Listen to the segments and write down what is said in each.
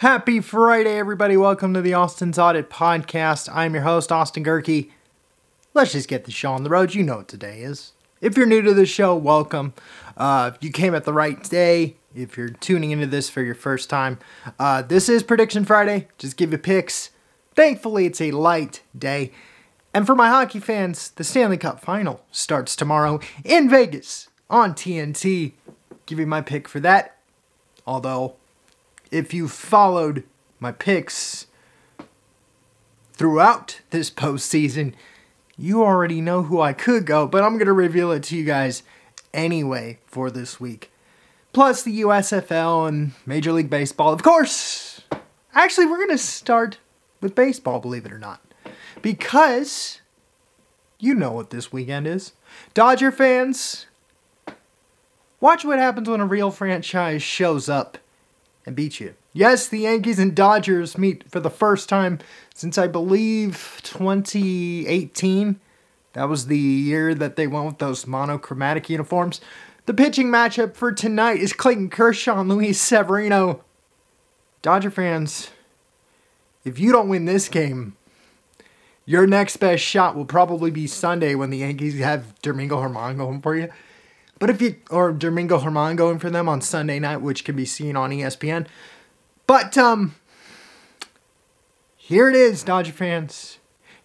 Happy Friday, everybody. Welcome to the Austin's Audit Podcast. I'm your host, Austin Gehrke. Let's just get the show on the road. You know what today is. If you're new to the show, welcome. Uh, you came at the right day. If you're tuning into this for your first time, uh, this is Prediction Friday. Just give you picks. Thankfully, it's a light day. And for my hockey fans, the Stanley Cup final starts tomorrow in Vegas on TNT. Give you my pick for that. Although if you followed my picks throughout this postseason, you already know who I could go, but I'm going to reveal it to you guys anyway for this week. Plus the USFL and Major League Baseball. Of course, actually, we're going to start with baseball, believe it or not. Because you know what this weekend is. Dodger fans, watch what happens when a real franchise shows up and beat you. Yes, the Yankees and Dodgers meet for the first time since I believe 2018. That was the year that they went with those monochromatic uniforms. The pitching matchup for tonight is Clayton Kershaw and Luis Severino. Dodger fans, if you don't win this game, your next best shot will probably be Sunday when the Yankees have Domingo Germán going for you. But if you or Domingo Germán going for them on Sunday night, which can be seen on ESPN. But um here it is, Dodger fans.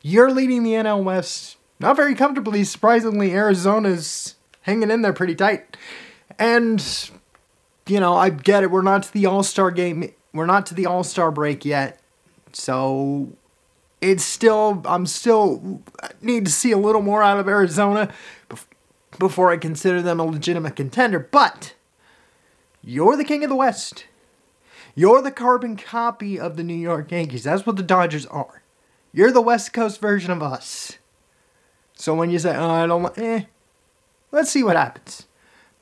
You're leading the NL West not very comfortably. Surprisingly, Arizona's hanging in there pretty tight. And you know, I get it. We're not to the All-Star game. We're not to the All-Star break yet. So it's still I'm still need to see a little more out of Arizona before I consider them a legitimate contender. But you're the king of the West. You're the carbon copy of the New York Yankees. That's what the Dodgers are. You're the West Coast version of us. So when you say, oh, I don't, eh, let's see what happens.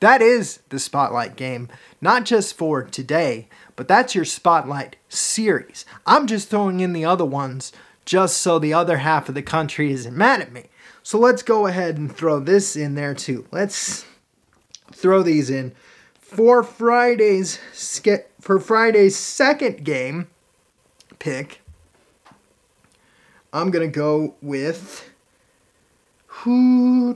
That is the spotlight game, not just for today, but that's your spotlight series. I'm just throwing in the other ones just so the other half of the country isn't mad at me. So let's go ahead and throw this in there too. Let's throw these in for Friday's for Friday's second game pick. I'm gonna go with who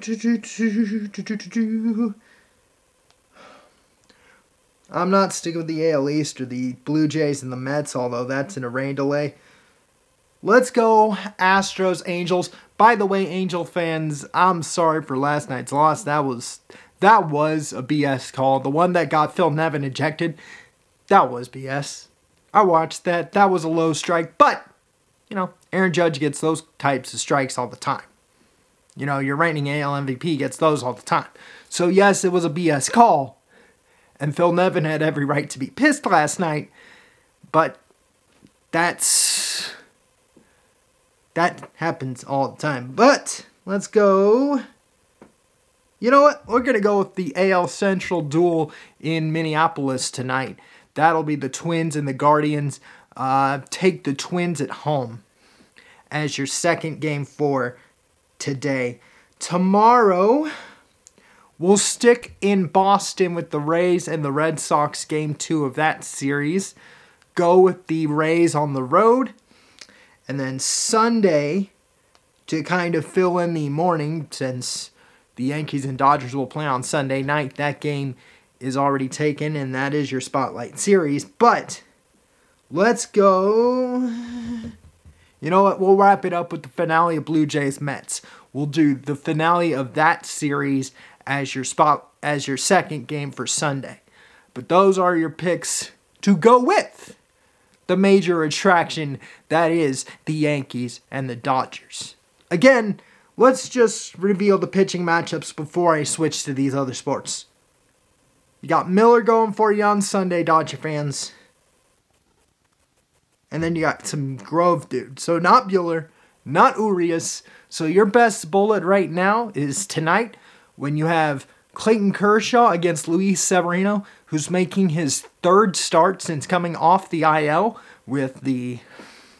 I'm not sticking with the AL East or the Blue Jays and the Mets, although that's in a rain delay. Let's go Astros Angels. By the way, Angel fans, I'm sorry for last night's loss. That was that was a BS call. The one that got Phil Nevin ejected, that was BS. I watched that. That was a low strike, but you know, Aaron Judge gets those types of strikes all the time. You know, your reigning AL MVP gets those all the time. So yes, it was a BS call. And Phil Nevin had every right to be pissed last night, but that's that happens all the time. But let's go. You know what? We're going to go with the AL Central duel in Minneapolis tonight. That'll be the Twins and the Guardians. Uh, take the Twins at home as your second game for today. Tomorrow, we'll stick in Boston with the Rays and the Red Sox game two of that series. Go with the Rays on the road. And then Sunday, to kind of fill in the morning, since the Yankees and Dodgers will play on Sunday night, that game is already taken, and that is your spotlight series. But let's go. You know what? We'll wrap it up with the finale of Blue Jays Mets. We'll do the finale of that series as your spot as your second game for Sunday. But those are your picks to go with the major attraction that is the Yankees and the Dodgers. Again, let's just reveal the pitching matchups before I switch to these other sports. You got Miller going for you on Sunday, Dodger fans. And then you got some Grove dude. So not Buehler, not Urias. So your best bullet right now is tonight when you have Clayton Kershaw against Luis Severino, who's making his third start since coming off the IL with the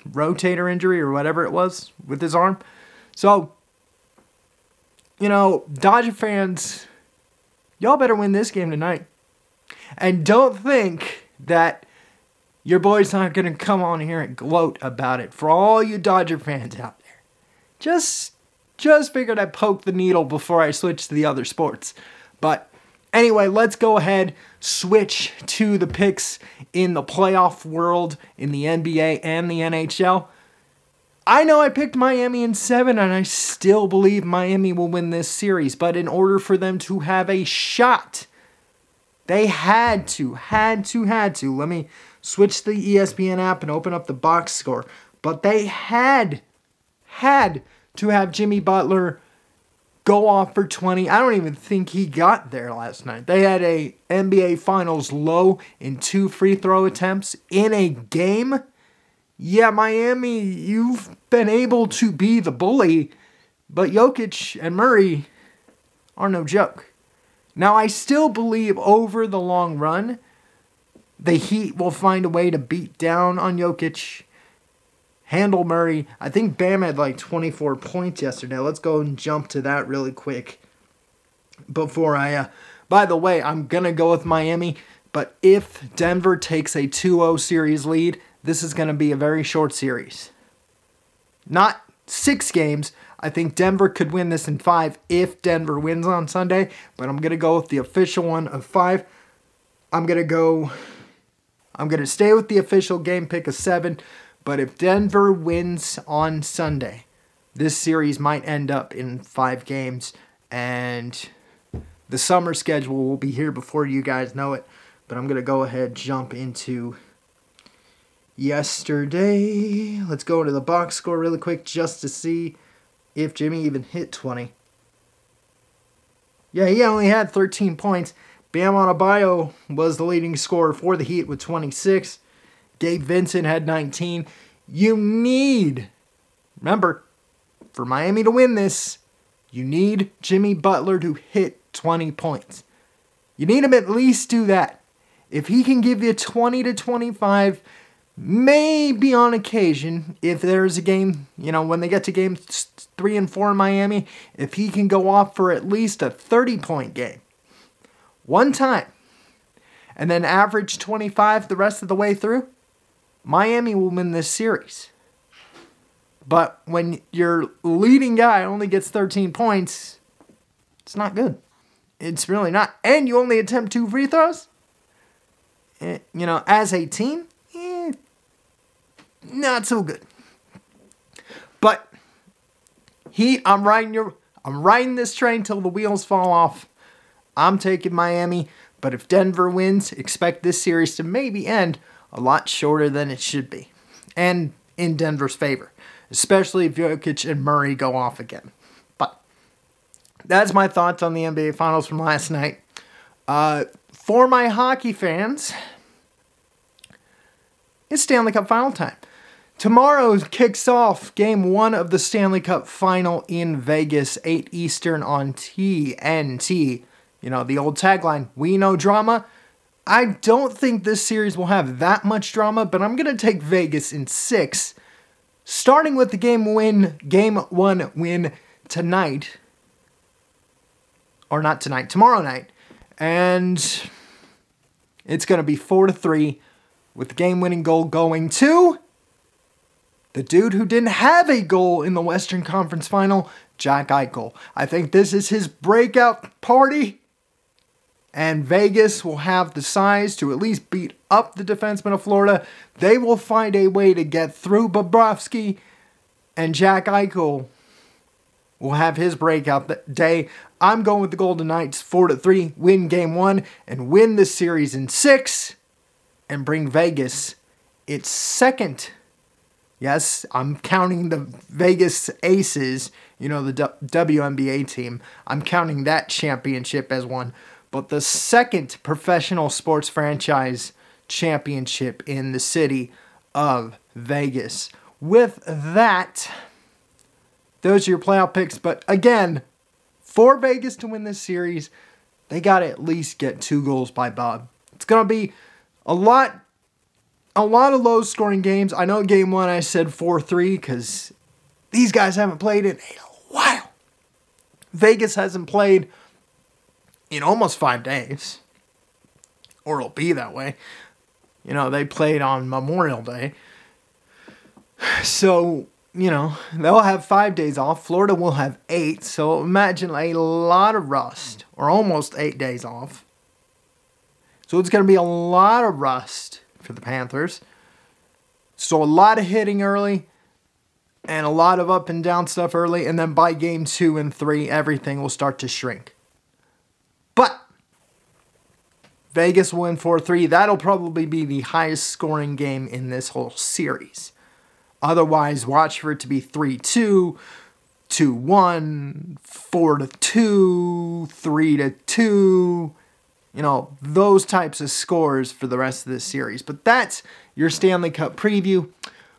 rotator injury or whatever it was with his arm. So, you know, Dodger fans, y'all better win this game tonight. And don't think that Your boy's not going to come on here and gloat about it for all you Dodger fans out there. Just just figured I'd poke the needle before I switch to the other sports. But anyway, let's go ahead switch to the picks in the playoff world in the NBA and the NHL. I know I picked Miami in 7 and I still believe Miami will win this series, but in order for them to have a shot, they had to, had to, had to. Let me switch the ESPN app and open up the box score. But they had, had to have Jimmy Butler go off for 20. I don't even think he got there last night. They had a NBA Finals low in two free throw attempts in a game. Yeah, Miami, you've been able to be the bully, but Jokic and Murray are no joke. Now, I still believe over the long run, the Heat will find a way to beat down on Jokic, handle Murray. I think Bam had like 24 points yesterday. Let's go and jump to that really quick before I. Uh, by the way, I'm going to go with Miami, but if Denver takes a 2 0 series lead, this is going to be a very short series. Not six games. I think Denver could win this in five if Denver wins on Sunday, but I'm going to go with the official one of five. I'm going to go I'm going to stay with the official game pick of seven, but if Denver wins on Sunday, this series might end up in five games, and the summer schedule will be here before you guys know it. But I'm going to go ahead jump into yesterday. Let's go into the box score really quick just to see if Jimmy even hit 20. Yeah, he only had 13 points. Bam Adebayo was the leading scorer for the Heat with 26. Gabe Vincent had 19. You need, remember, for Miami to win this, you need Jimmy Butler to hit 20 points. You need him at least do that. If he can give you 20 to 25, maybe on occasion, if there's a game, you know, when they get to game three and four in Miami, if he can go off for at least a 30 point game, one time and then average 25 the rest of the way through, Miami will win this series. But when your leading guy only gets 13 points, it's not good. It's really not. And you only attempt two free throws? Eh, you know, as a team, eh, not so good. But he, I'm riding your, I'm riding this train till the wheels fall off. I'm taking Miami, but if Denver wins, expect this series to maybe end a lot shorter than it should be. And in Denver's favor, especially if Jokic and Murray go off again. But that's my thoughts on the NBA Finals from last night. Uh, for my hockey fans, it's Stanley Cup final time. Tomorrow kicks off game one of the Stanley Cup final in Vegas, 8 Eastern on TNT. You know, the old tagline, we know drama. I don't think this series will have that much drama, but I'm going to take Vegas in six, starting with the game win, game one win tonight. Or not tonight, tomorrow night. And it's going to be four to three with the game winning goal going to the dude who didn't have a goal in the Western Conference final, Jack Eichel. I think this is his breakout party and Vegas will have the size to at least beat up the defenseman of Florida. They will find a way to get through Bobrovsky, and Jack Eichel will have his breakout day. I'm going with the Golden Knights 4 to 3, win game 1 and win the series in 6 and bring Vegas its second. Yes, I'm counting the Vegas Aces, you know, the WNBA team. I'm counting that championship as one but the second professional sports franchise championship in the city of Vegas. With that, those are your playoff picks. But again, for Vegas to win this series, they got to at least get two goals by Bob. It's going to be a lot a lot of low scoring games. I know game 1 I said 4-3 cuz these guys haven't played in a while. Vegas hasn't played in almost five days, or it'll be that way. You know, they played on Memorial Day. So, you know, they'll have five days off. Florida will have eight. So imagine a lot of rust, or almost eight days off. So it's going to be a lot of rust for the Panthers. So a lot of hitting early and a lot of up and down stuff early. And then by game two and three, everything will start to shrink. But Vegas will win 4 3. That'll probably be the highest scoring game in this whole series. Otherwise, watch for it to be 3 2, 2 1, 4 2, 3 2. You know, those types of scores for the rest of this series. But that's your Stanley Cup preview.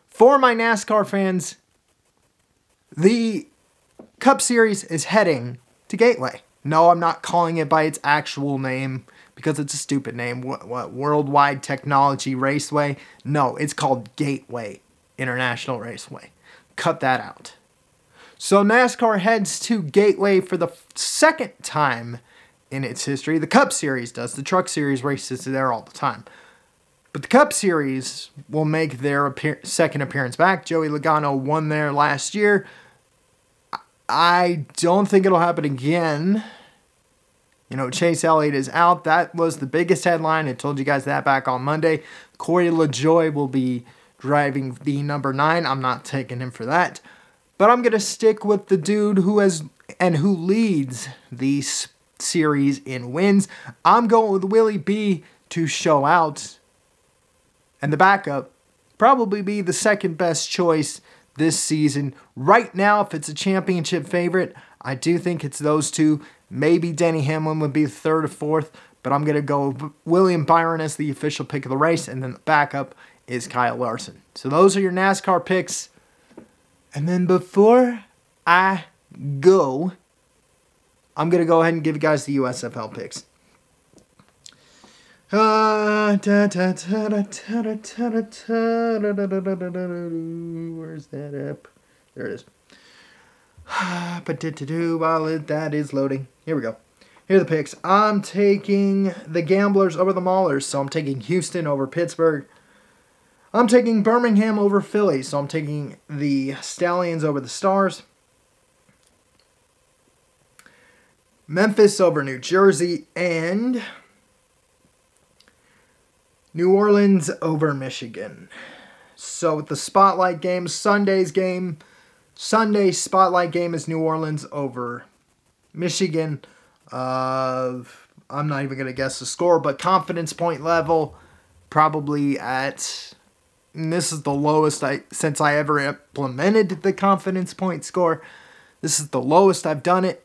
For my NASCAR fans, the Cup Series is heading to Gateway. No, I'm not calling it by its actual name because it's a stupid name. What, what Worldwide Technology Raceway? No, it's called Gateway International Raceway. Cut that out. So NASCAR heads to Gateway for the second time in its history. The Cup Series does. The Truck Series races there all the time. But the Cup Series will make their appear- second appearance back. Joey Logano won there last year. I don't think it'll happen again. You know, Chase Elliott is out. That was the biggest headline. I told you guys that back on Monday. Corey LaJoie will be driving the number nine. I'm not taking him for that. But I'm going to stick with the dude who has and who leads the series in wins. I'm going with Willie B to show out. And the backup probably be the second best choice this season. Right now, if it's a championship favorite, I do think it's those two. Maybe Denny Hamlin would be third or fourth, but I'm going to go William Byron as the official pick of the race, and then the backup is Kyle Larson. So those are your NASCAR picks. And then before I go, I'm going to go ahead and give you guys the USFL picks. Where's that up? There it is. But to do while that is loading. Here we go. Here are the picks. I'm taking the Gamblers over the Maulers, so I'm taking Houston over Pittsburgh. I'm taking Birmingham over Philly, so I'm taking the Stallions over the Stars. Memphis over New Jersey, and New Orleans over Michigan. So with the spotlight game, Sunday's game, Sunday spotlight game is New Orleans over Michigan. Uh, I'm not even gonna guess the score, but confidence point level probably at this is the lowest I since I ever implemented the confidence point score. This is the lowest I've done it.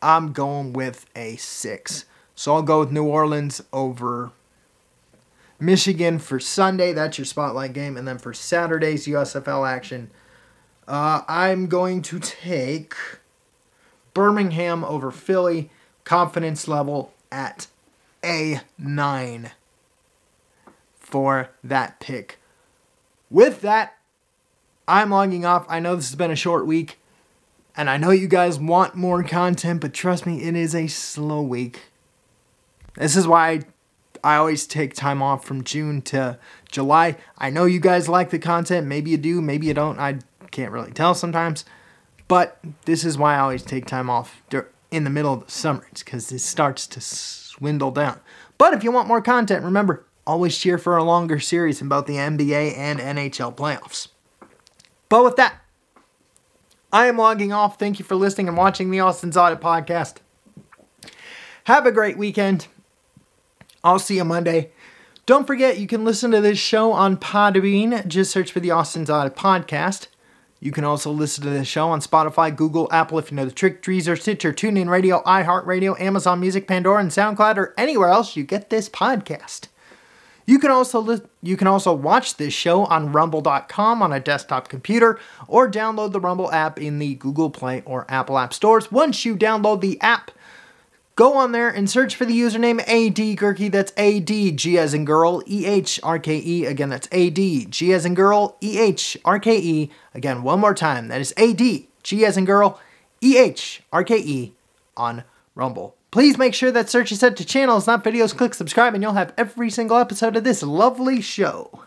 I'm going with a six. So I'll go with New Orleans over Michigan for Sunday. That's your spotlight game. And then for Saturday's USFL action, uh, I'm going to take Birmingham over Philly. Confidence level at a nine for that pick. With that, I'm logging off. I know this has been a short week, and I know you guys want more content, but trust me, it is a slow week. This is why I, I always take time off from June to July. I know you guys like the content. Maybe you do, maybe you don't. I can't really tell sometimes. But this is why I always take time off in the middle of the summer. It's because it starts to swindle down. But if you want more content, remember, always cheer for a longer series in both the NBA and NHL playoffs. But with that, I am logging off. Thank you for listening and watching the Austin's Audit Podcast. Have a great weekend. I'll see you Monday. Don't forget, you can listen to this show on Podbean. Just search for the Austin's Audit Podcast. You can also listen to the show on Spotify, Google, Apple if you know the trick, Deezer, Stitcher, TuneIn Radio, iHeartRadio, Amazon Music, Pandora, and SoundCloud, or anywhere else you get this podcast. You can also li- you can also watch this show on rumble.com on a desktop computer or download the Rumble app in the Google Play or Apple App Stores. Once you download the app, go on there and search for the username AD That's A D G as in girl E H R K E. Again, that's A D G as in girl E H R K E. Again, one more time. That is A D G as in girl E H R K E on Rumble. Please make sure that search is set to channels, not videos. Click subscribe, and you'll have every single episode of this lovely show.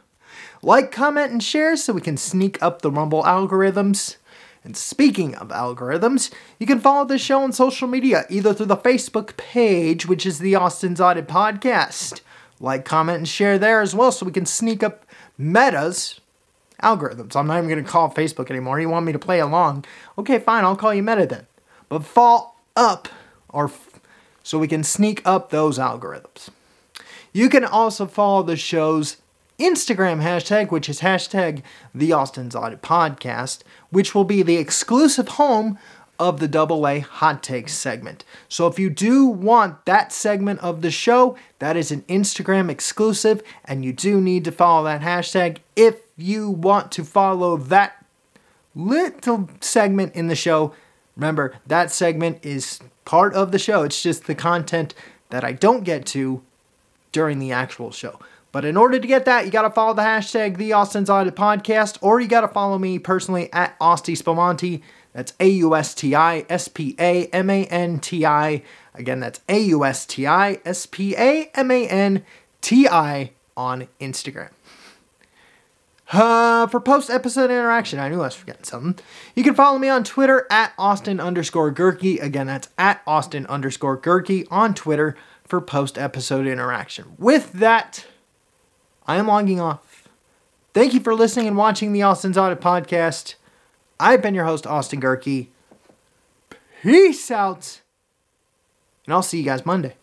Like, comment, and share so we can sneak up the Rumble algorithms. And speaking of algorithms, you can follow the show on social media, either through the Facebook page, which is the Austin's Audit Podcast. Like, comment, and share there as well so we can sneak up Meta's algorithms. I'm not even going to call Facebook anymore. You want me to play along? Okay, fine, I'll call you Meta then. But fall up, or f- so we can sneak up those algorithms. You can also follow the show's Instagram hashtag, which is hashtag the Austin's Audit Podcast, which will be the exclusive home of the Double A Hot Takes segment. So if you do want that segment of the show, that is an Instagram exclusive, and you do need to follow that hashtag if you want to follow that little segment in the show. Remember, that segment is part of the show. It's just the content that I don't get to during the actual show. But in order to get that, you got to follow the hashtag the Austin's Audit Podcast, or you got to follow me personally at Austi Spamanti. That's A U S T I S P A M A N T I. Again, that's A U S T I S P A M A N T I on Instagram. Uh, for post episode interaction, I knew I was forgetting something. You can follow me on Twitter at Austin underscore Gehrke. Again, that's at Austin underscore Gehrke on Twitter for post episode interaction. With that, I am logging off. Thank you for listening and watching the Austin's Audit Podcast. I've been your host, Austin Gehrke. Peace out. And I'll see you guys Monday.